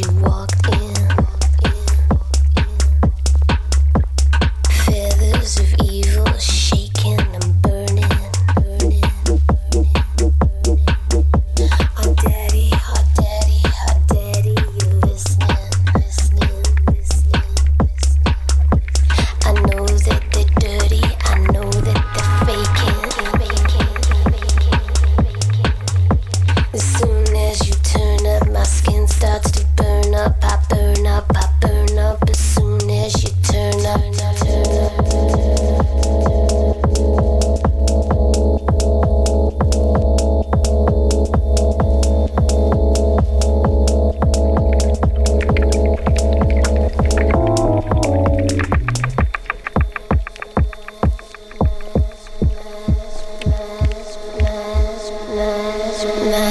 you walk night.